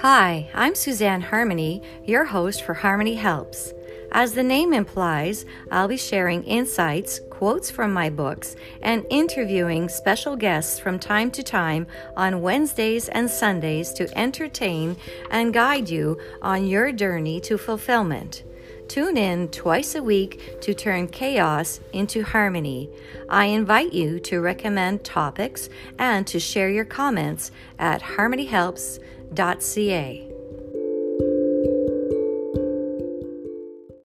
Hi, I'm Suzanne Harmony, your host for Harmony Helps. As the name implies, I'll be sharing insights, quotes from my books, and interviewing special guests from time to time on Wednesdays and Sundays to entertain and guide you on your journey to fulfillment. Tune in twice a week to turn chaos into harmony. I invite you to recommend topics and to share your comments at harmonyhelps.ca.